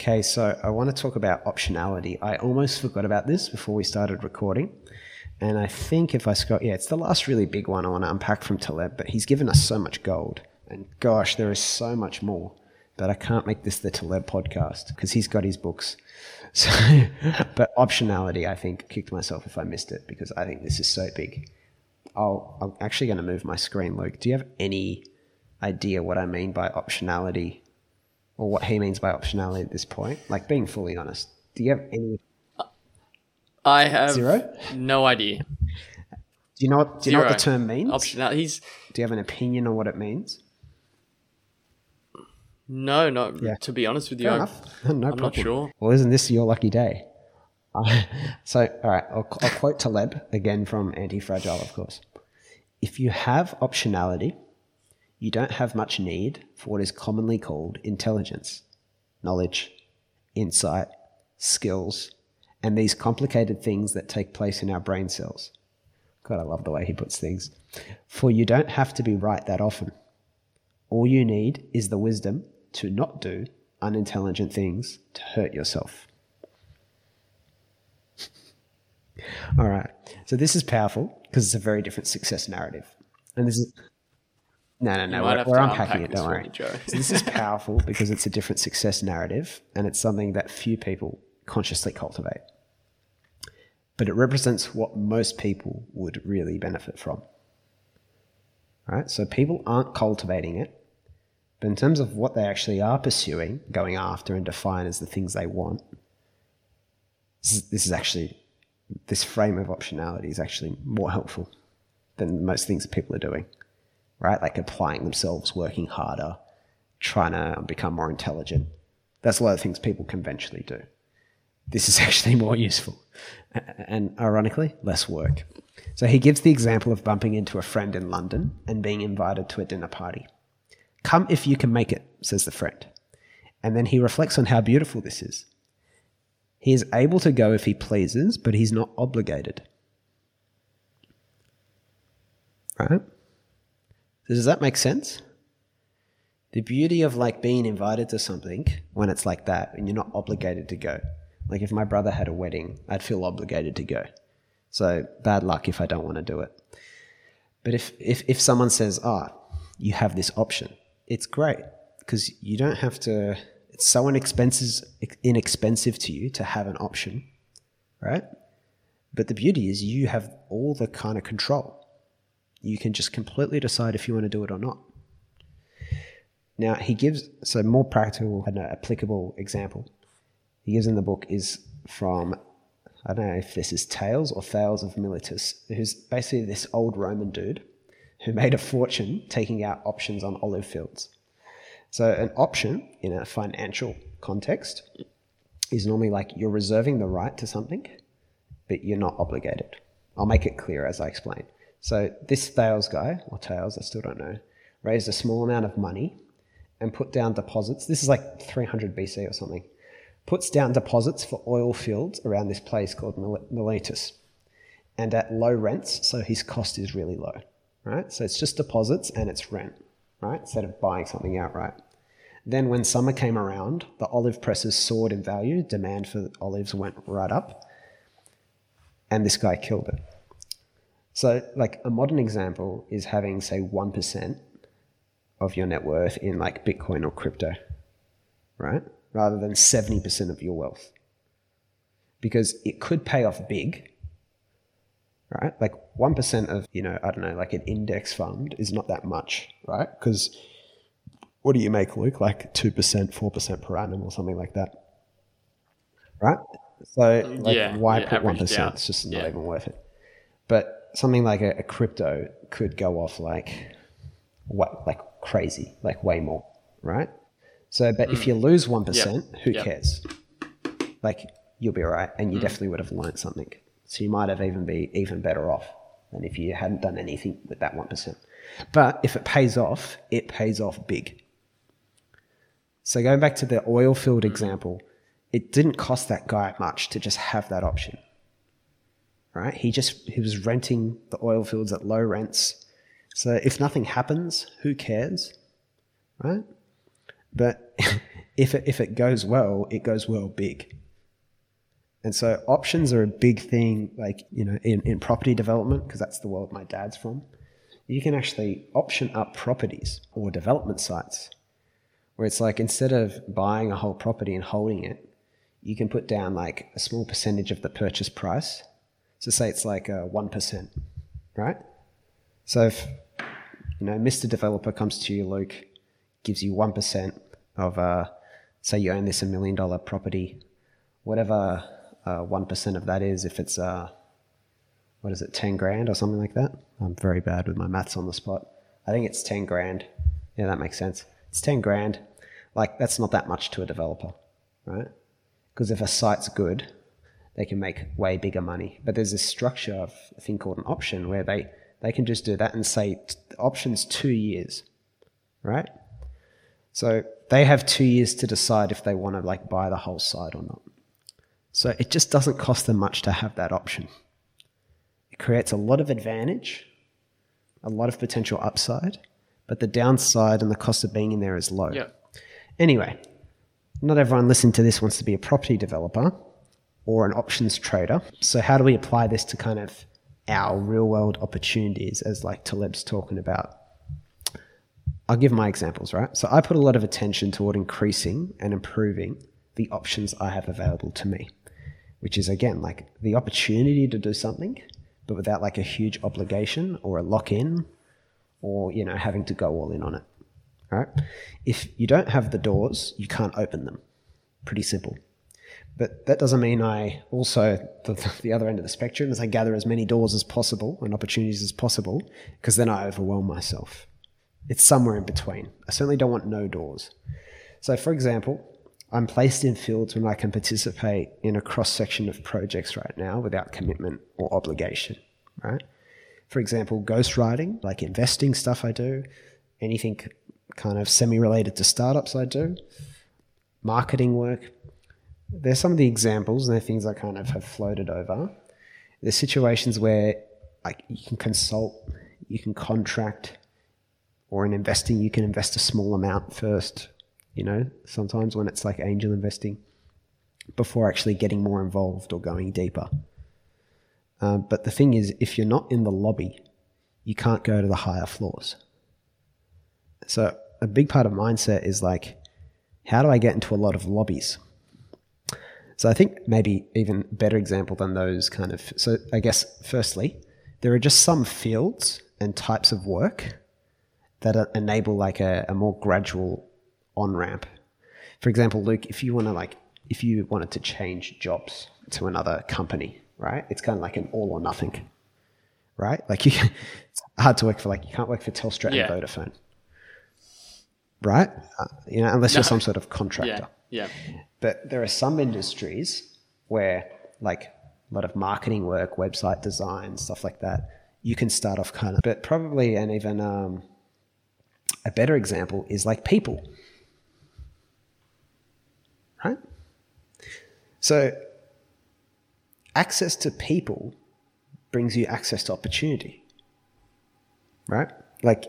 Okay, so I want to talk about optionality. I almost forgot about this before we started recording. And I think if I scroll, yeah, it's the last really big one I want to unpack from Taleb, but he's given us so much gold. And gosh, there is so much more. But I can't make this the Taleb podcast because he's got his books. So, but optionality, I think, kicked myself if I missed it because I think this is so big. I'll, I'm actually going to move my screen, Luke. Do you have any idea what I mean by optionality or what he means by optionality at this point? Like being fully honest, do you have any? I have Zero? no idea. Do you know what? Do you know what the term means? Optionality. He's Do you have an opinion on what it means? no, no. Yeah. To be honest with you, Fair I- enough. no I'm problem. not sure. Well, isn't this your lucky day? Uh, so, all right, I'll, I'll quote Taleb again from Anti Fragile, of course. If you have optionality, you don't have much need for what is commonly called intelligence, knowledge, insight, skills, and these complicated things that take place in our brain cells. God, I love the way he puts things. For you don't have to be right that often. All you need is the wisdom to not do unintelligent things to hurt yourself. All right. So this is powerful because it's a very different success narrative. And this is no, no, no. We're, we're unpacking unpack it. Don't worry. me, So this is powerful because it's a different success narrative, and it's something that few people consciously cultivate. But it represents what most people would really benefit from. Right? So people aren't cultivating it, but in terms of what they actually are pursuing, going after, and define as the things they want, this is, this is actually, this frame of optionality is actually more helpful than most things that people are doing, right? Like applying themselves, working harder, trying to become more intelligent. That's a lot of things people conventionally do. This is actually more useful and ironically, less work. So he gives the example of bumping into a friend in London and being invited to a dinner party. Come if you can make it, says the friend. And then he reflects on how beautiful this is. He is able to go if he pleases, but he's not obligated. Right? Does that make sense? The beauty of like being invited to something when it's like that and you're not obligated to go. Like if my brother had a wedding, I'd feel obligated to go. So bad luck if I don't want to do it. But if, if, if someone says, ah, you have this option, it's great because you don't have to, it's so inexpensive, inexpensive to you to have an option, right? But the beauty is you have all the kind of control. You can just completely decide if you want to do it or not. Now, he gives, so more practical and applicable example he gives in the book is from, I don't know if this is Tales or Thales of Miletus, who's basically this old Roman dude who made a fortune taking out options on olive fields. So, an option in a financial context is normally like you're reserving the right to something, but you're not obligated. I'll make it clear as I explain. So, this Thales guy, or Tales, I still don't know, raised a small amount of money and put down deposits. This is like 300 BC or something. Puts down deposits for oil fields around this place called Mil- Miletus and at low rents, so his cost is really low, right? So it's just deposits and it's rent, right? Instead of buying something outright. Then when summer came around, the olive presses soared in value, demand for olives went right up, and this guy killed it. So, like a modern example is having, say, 1% of your net worth in like Bitcoin or crypto, right? Rather than 70% of your wealth. Because it could pay off big, right? Like 1% of, you know, I don't know, like an index fund is not that much, right? Because what do you make, Luke? Like 2%, 4% per annum or something like that, right? So, like, Yeah, why yeah, put 1%? averaged out. It's just not Yeah. even worth it. But something like a, a crypto could go off like, what, like crazy, like way more, right? So, but if you lose 1%, who Mm. Yep. cares? Like, you'll be all right. And Mm. you definitely would have learned something. So you might have even be even better off than if you hadn't done anything with that 1%. But if it pays off, it pays off big. So going back to the oil field example, it didn't cost that guy much to just have that option. Right? He just he was renting the oil fields at low rents. So if nothing happens, who cares? Right? But if it, if it goes well, it goes well big. And so options are a big thing, like, you know, in, in property development, because that's the world my dad's from. You can actually option up properties or development sites where it's like instead of buying a whole property and holding it, you can put down like a small percentage of the purchase price. So say it's like a 1%, right? So if, you know, Mr. Developer comes to you, Luke, gives you 1% of, uh, say you own this a million dollar property, whatever uh, 1% of that is, if it's, uh, what is it, 10 grand or something like that? I'm very bad with my maths on the spot. I think it's 10 grand. Yeah, that makes sense. It's 10 grand. Like, that's not that much to a developer, right? Because if a site's good, they can make way bigger money. But there's this structure of a thing called an option where they, they can just do that and say options two years, right? So they have two years to decide if they want to like buy the whole site or not. So it just doesn't cost them much to have that option. It creates a lot of advantage, a lot of potential upside, but the downside and the cost of being in there is low. Yeah. Anyway, not everyone listening to this wants to be a property developer or an options trader. So how do we apply this to kind of our real world opportunities as like Taleb's talking about? I'll give my examples, right? So I put a lot of attention toward increasing and improving the options I have available to me, which is again like the opportunity to do something, but without like a huge obligation or a lock in or, you know, having to go all in on it. Right? If you don't have the doors, you can't open them. Pretty simple. But that doesn't mean I also, the, the other end of the spectrum, is I gather as many doors as possible and opportunities as possible, because then I overwhelm myself. It's somewhere in between. I certainly don't want no doors. So, for example, I'm placed in fields when I can participate in a cross section of projects right now without commitment or obligation, right? For example, ghostwriting, like investing stuff I do, anything kind of semi related to startups I do, marketing work. There's some of the examples and they're things I kind of have floated over. There's situations where like you can consult, you can contract, or in investing, you can invest a small amount first, you know, sometimes when it's like angel investing before actually getting more involved or going deeper. Uh, but the thing is, if you're not in the lobby, you can't go to the higher floors. So a big part of mindset is like, how do I get into a lot of lobbies? So I think maybe even better example than those kind of. So I guess firstly, there are just some fields and types of work that enable like a, a more gradual on ramp. For example, Luke, if you want to like, if you wanted to change jobs to another company, right? It's kind of like an all or nothing, right? Like you, it's hard to work for like you can't work for Telstra Yeah. and Vodafone, right? Uh, you know, unless you're some sort of contractor. Yeah. Yeah. But there are some industries where, like a lot of marketing work, website design, stuff like that, you can start off kind of. But probably, and even um, a better example is like people, right? So, access to people brings you access to opportunity, right? Like,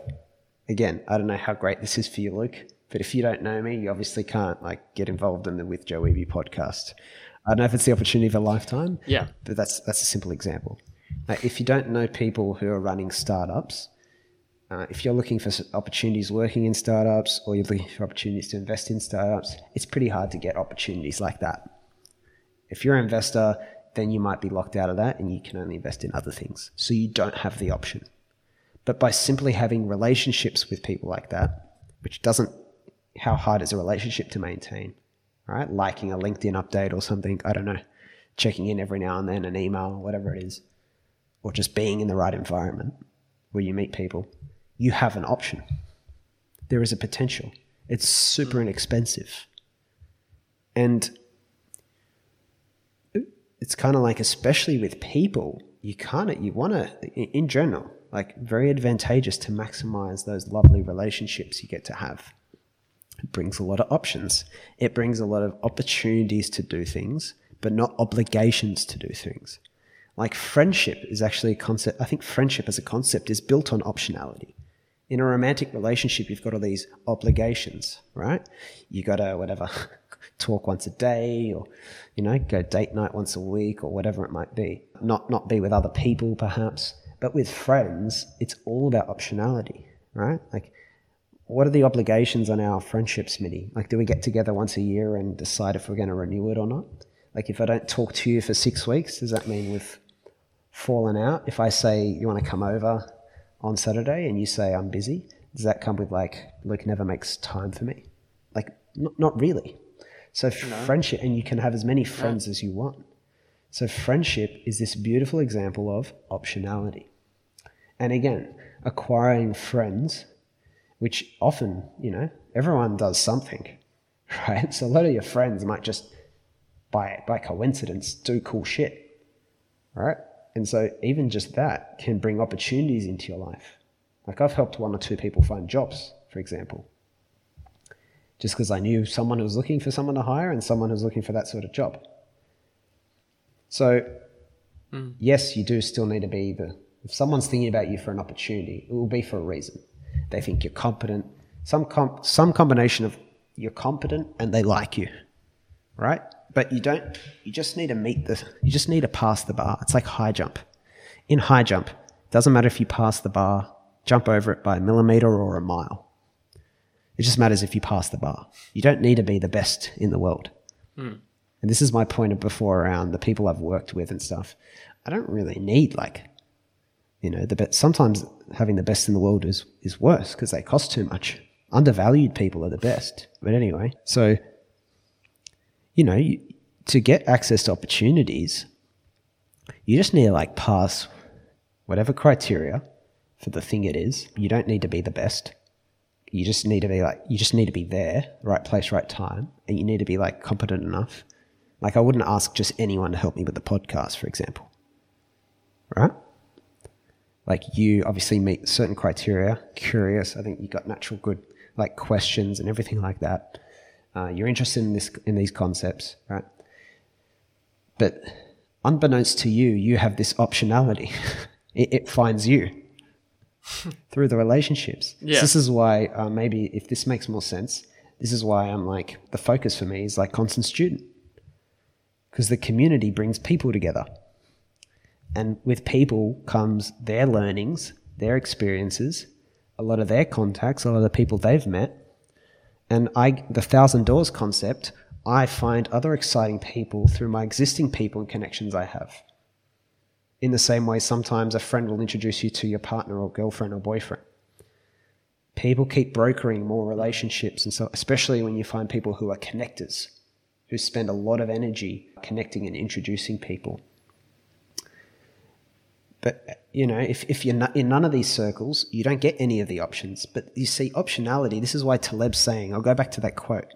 again, I don't know how great this is for you, Luke, but if you don't know me, you obviously can't like get involved in the With Joe Eby podcast. I don't know if it's the opportunity of a lifetime, Yeah. but that's that's a simple example. If you don't know people who are running startups, uh, if you're looking for opportunities working in startups or you're looking for opportunities to invest in startups, it's pretty hard to get opportunities like that. If you're an investor, then you might be locked out of that and you can only invest in other things. So you don't have the option. But by simply having relationships with people like that, which doesn't, how hard is a relationship to maintain? Right? Liking a LinkedIn update or something, I don't know, checking in every now and then, an email, whatever it is, or just being in the right environment where you meet people, you have an option. There is a potential. It's super mm. inexpensive. And it's kind of like, especially with people, you kind of, you want to, in general, like very advantageous to maximize those lovely relationships you get to have. It brings a lot of options. It brings a lot of opportunities to do things, but not obligations to do things. Like friendship is actually a concept. I think friendship as a concept is built on optionality. In a romantic relationship, you've got all these obligations, right? You got to, whatever, talk once a day or, you know, go date night once a week or whatever it might be. Not, not be with other people, perhaps. But with friends, it's all about optionality, right? Like, what are the obligations on our friendship, Smitty? Like, do we get together once a year and decide if we're going to renew it or not? Like, if I don't talk to you for six weeks, does that mean we've fallen out? If I say you want to come over on Saturday and you say I'm busy, does that come with like Luke never makes time for me? Like, not, not really. So friendship, and you can have as many friends as you want. So friendship is this beautiful example of optionality. And again, acquiring friends, which often, you know, everyone does something, right? So a lot of your friends might just by by coincidence do cool shit, right? And so even just that can bring opportunities into your life. Like I've helped one or two people find jobs, for example. Just because I knew someone who was looking for someone to hire and someone who's looking for that sort of job. So hmm. yes, you do still need to be the if someone's thinking about you for an opportunity, it will be for a reason. They think you're competent. Some com- some combination of you're competent and they like you. Right? But you don't you just need to meet the you just need to pass the bar. It's like high jump. In high jump, doesn't matter if you pass the bar, jump over it by a millimeter or a mile. It just matters if you pass the bar. You don't need to be the best in the world. Hmm. And this is my point of before around the people I've worked with and stuff. I don't really need like, you know, the. Sometimes having the best in the world is is worse because they cost too much. Undervalued people are the best. But anyway, so you know, you, to get access to opportunities, you just need to like pass whatever criteria for the thing it is. You don't need to be the best. You just need to be like, you just need to be there, right place, right time, and you need to be like competent enough. Like, I wouldn't ask just anyone to help me with the podcast, for example, right? Like, you obviously meet certain criteria, curious. I think you got natural good like questions and everything like that. Uh, you're interested in this in these concepts, right? But unbeknownst to you, you have this optionality. it, it finds you through the relationships. So this is why uh, maybe if this makes more sense, this is why I'm like the focus for me is like constant student because the community brings people together, and with people comes their learnings, their experiences, a lot of their contacts, a lot of the people they've met, and I the thousand doors concept. I find other exciting people through my existing people and connections I have. In the same way, sometimes a friend will introduce you to your partner or girlfriend or boyfriend. People keep brokering more relationships, and so especially when you find people who are connectors, who spend a lot of energy connecting and introducing people. But you know, if, if you're in none of these circles, you don't get any of the options. But you see, optionality. This is why Taleb's saying. I'll go back to that quote.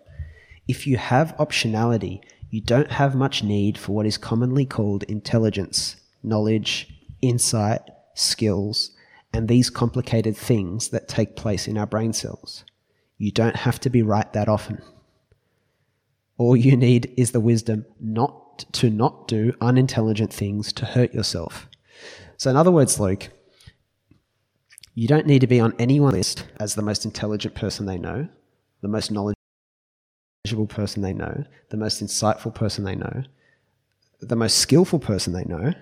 If you have optionality, you don't have much need for what is commonly called intelligence, knowledge, insight, skills, and these complicated things that take place in our brain cells. You don't have to be right that often. All you need is the wisdom not to not do unintelligent things to hurt yourself. So, in other words, Luke, you don't need to be on anyone's list as the most intelligent person they know, the most knowledgeable person they know, the most insightful person they know, the most skillful person they know.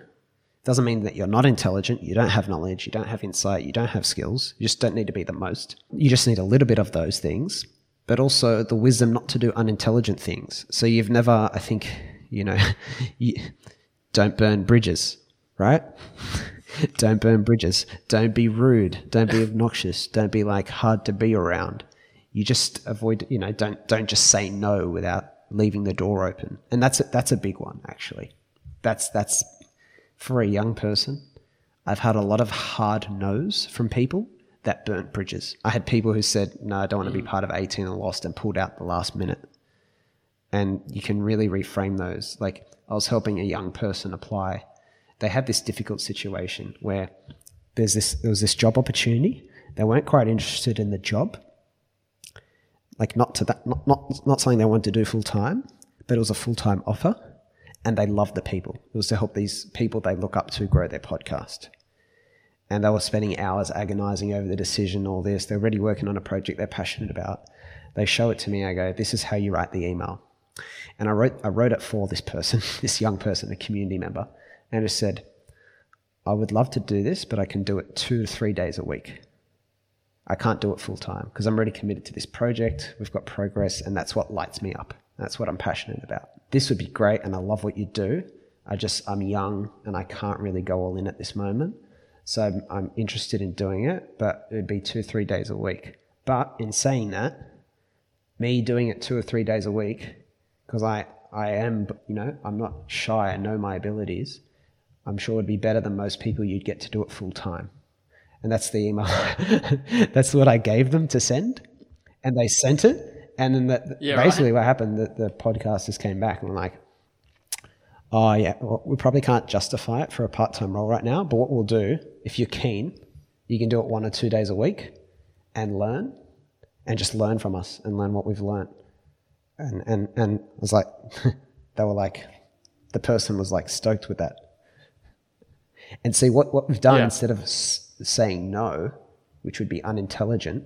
Doesn't mean that you're not intelligent, you don't have knowledge, you don't have insight, you don't have skills. You just don't need to be the most. You just need a little bit of those things, but also the wisdom not to do unintelligent things. So you've never, I think, you know, you don't burn bridges, right? don't burn bridges. Don't be rude. Don't be obnoxious. Don't be like hard to be around. You just avoid, you know, don't don't just say no without leaving the door open. And that's a, that's a big one actually. That's that's for a young person. I've had a lot of hard no's from people that burnt bridges. I had people who said, "No, I don't want to be mm. part of 18 and lost," and pulled out the last minute. And you can really reframe those. Like I was helping a young person apply. They had this difficult situation where there's this there was this job opportunity. They weren't quite interested in the job. Like not to that not not, not something they wanted to do full time, but it was a full time offer and they loved the people. It was to help these people they look up to grow their podcast. and they were spending hours agonizing over the decision, all this. They're already working on a project they're passionate about. They show it to me. I go, "This is how you write the email." And I wrote, I wrote it for this person, this young person, a community member, and it said, I would love to do this, but I can do it two to three days a week. I can't do it full time because I'm already committed to this project. We've got progress, and that's what lights me up. That's what I'm passionate about. This would be great, and I love what you do. I just, I'm young and I can't really go all in at this moment. So I'm, I'm interested in doing it, but it'd be two, three days a week. But in saying that, me doing it two or three days a week, because I, I am, you know, I'm not shy, I know my abilities, I'm sure it'd be better than most people you'd get to do it full time. And that's the email. that's what I gave them to send. And they sent it. And then the, Yeah, basically right. what happened, the, the podcasters came back and were like, oh, yeah, well, we probably can't justify it for a part time role right now. But what we'll do, if you're keen, you can do it one or two days a week and learn and just learn from us and learn what we've learned. And, and, and I was like, they were like, the person was like stoked with that. And see what, what we've done Yeah. instead of s- saying no, which would be unintelligent,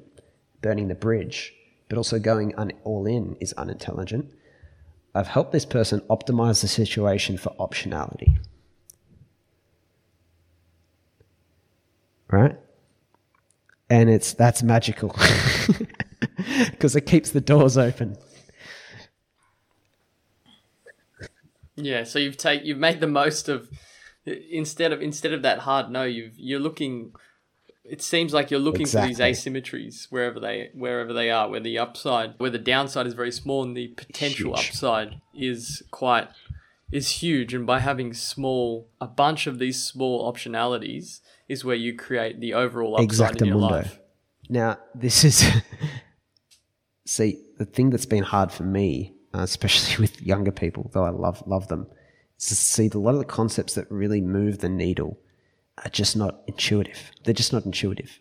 burning the bridge, but also going un- all in is unintelligent. I've helped this person optimize the situation for optionality. Right? And it's that's magical because it keeps the doors open. Yeah, so you've take you've made the most of instead of instead of that hard no, you've you're looking it seems like you're looking for these asymmetries wherever they wherever they are, where the upside where the downside is very small and the potential Huge. upside is quite is huge and by having small a bunch of these small optionalities is where you create the overall upside in your life. Now, this is see the thing that's been hard for me, uh, especially with younger people, though I love love them, is to see a lot of the concepts that really move the needle are just not intuitive. They're just not intuitive.